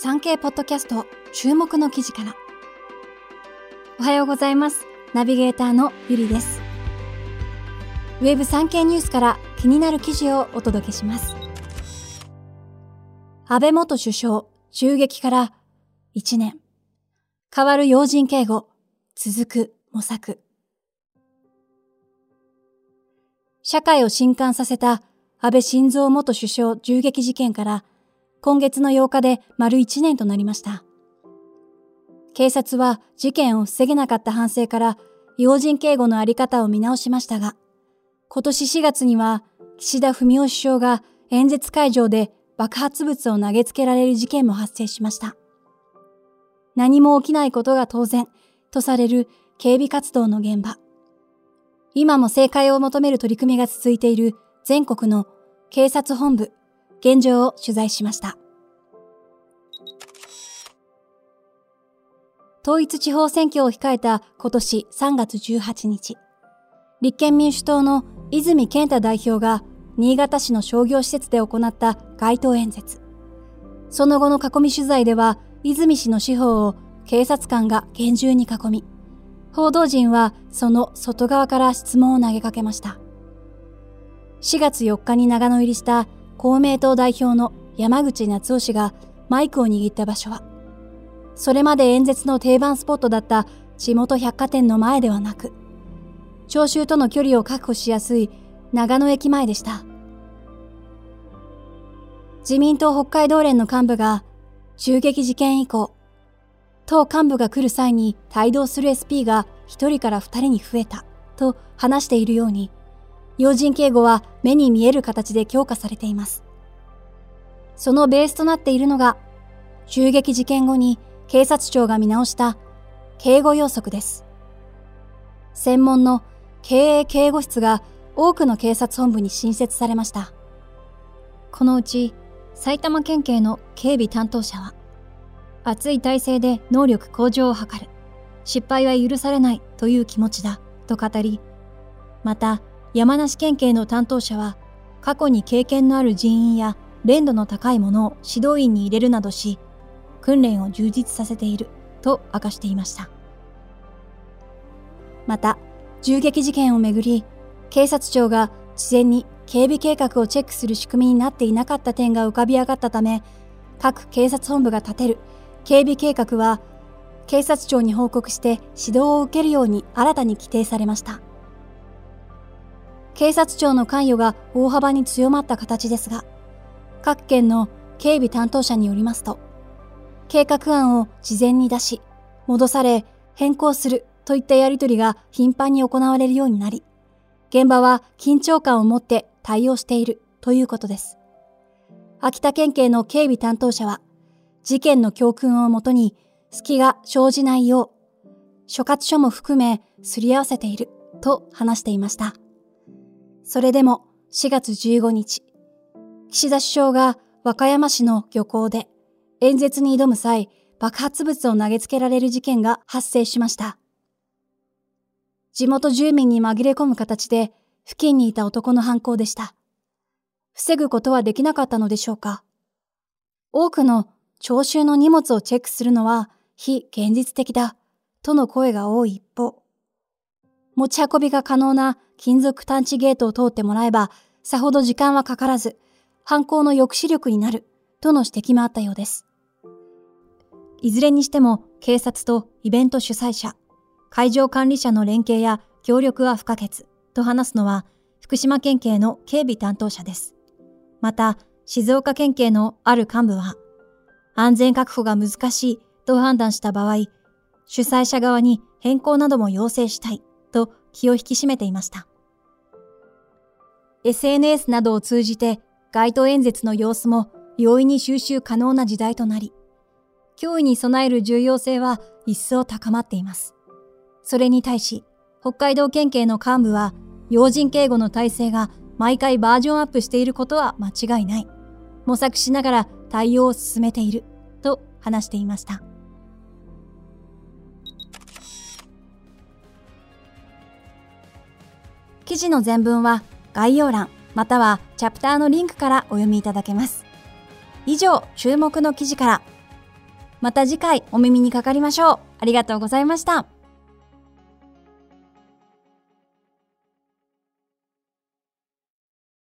産経ポッドキャスト注目の記事から。おはようございます。ナビゲーターのゆりです。ウェブ産経ニュースから気になる記事をお届けします。安倍元首相襲撃から1年。変わる要人警護、続く模索。社会を震撼させた安倍晋三元首相銃撃事件から今月の8日で丸1年となりました。警察は事件を防げなかった反省から要人警護のあり方を見直しましたが、今年4月には岸田文雄首相が演説会場で爆発物を投げつけられる事件も発生しました。何も起きないことが当然とされる警備活動の現場。今も正解を求める取り組みが続いている全国の警察本部現状を取材しました。統一地方選挙を控えた今年3月18日、立憲民主党の泉健太代表が新潟市の商業施設で行った街頭演説。その後の囲み取材では、泉氏の司法を警察官が厳重に囲み、報道陣はその外側から質問を投げかけました。4月4日に長野入りした公明党代表の山口夏夫氏がマイクを握った場所は、それまで演説の定番スポットだった地元百貨店の前ではなく、聴衆との距離を確保しやすい長野駅前でした。自民党北海道連の幹部が、襲撃事件以降、党幹部が来る際に帯同する SP が1人から2人に増えたと話しているように、要人警護は目に見える形で強化されています。そのベースとなっているのが、襲撃事件後に警察庁が見直した警護要則です。専門の経営警護室が多くの警察本部に新設されました。このうち埼玉県警の警備担当者は、熱い体制で能力向上を図る。失敗は許されないという気持ちだと語り、また山梨県警の担当者は、過去に経験のある人員や連度の高いものを指導員に入れるなどし、訓練を充実させていると明かしていました。また、銃撃事件をめぐり、警察庁が事前に警備計画をチェックする仕組みになっていなかった点が浮かび上がったため、各警察本部が立てる警備計画は、警察庁に報告して指導を受けるように新たに規定されました。警察庁の関与が大幅に強まった形ですが、各県の警備担当者によりますと、計画案を事前に出し、戻され、変更するといったやりとりが頻繁に行われるようになり、現場は緊張感を持って対応しているということです。秋田県警の警備担当者は、事件の教訓をもとに隙が生じないよう、所轄署も含めすり合わせていると話していました。それでも4月15日、岸田首相が和歌山市の漁港で演説に挑む際、爆発物を投げつけられる事件が発生しました。地元住民に紛れ込む形で付近にいた男の犯行でした。防ぐことはできなかったのでしょうか多くの聴衆の荷物をチェックするのは非現実的だとの声が多い一方、持ち運びが可能な金属探知ゲートを通ってもらえば、さほど時間はかからず、犯行の抑止力になる、との指摘もあったようです。いずれにしても、警察とイベント主催者、会場管理者の連携や協力は不可欠、と話すのは、福島県警の警備担当者です。また、静岡県警のある幹部は、安全確保が難しいと判断した場合、主催者側に変更なども要請したいと気を引き締めていました。SNS などを通じて街頭演説の様子も容易に収集可能な時代となり、脅威に備える重要性は一層高まっています。それに対し、北海道県警の幹部は、要人警護の体制が毎回バージョンアップしていることは間違いない。模索しながら対応を進めている、と話していました。記事の全文は概要欄またはチャプターのリンクからお読みいただけます。以上、注目の記事からまた次回お耳にかかりましょう。ありがとうございました。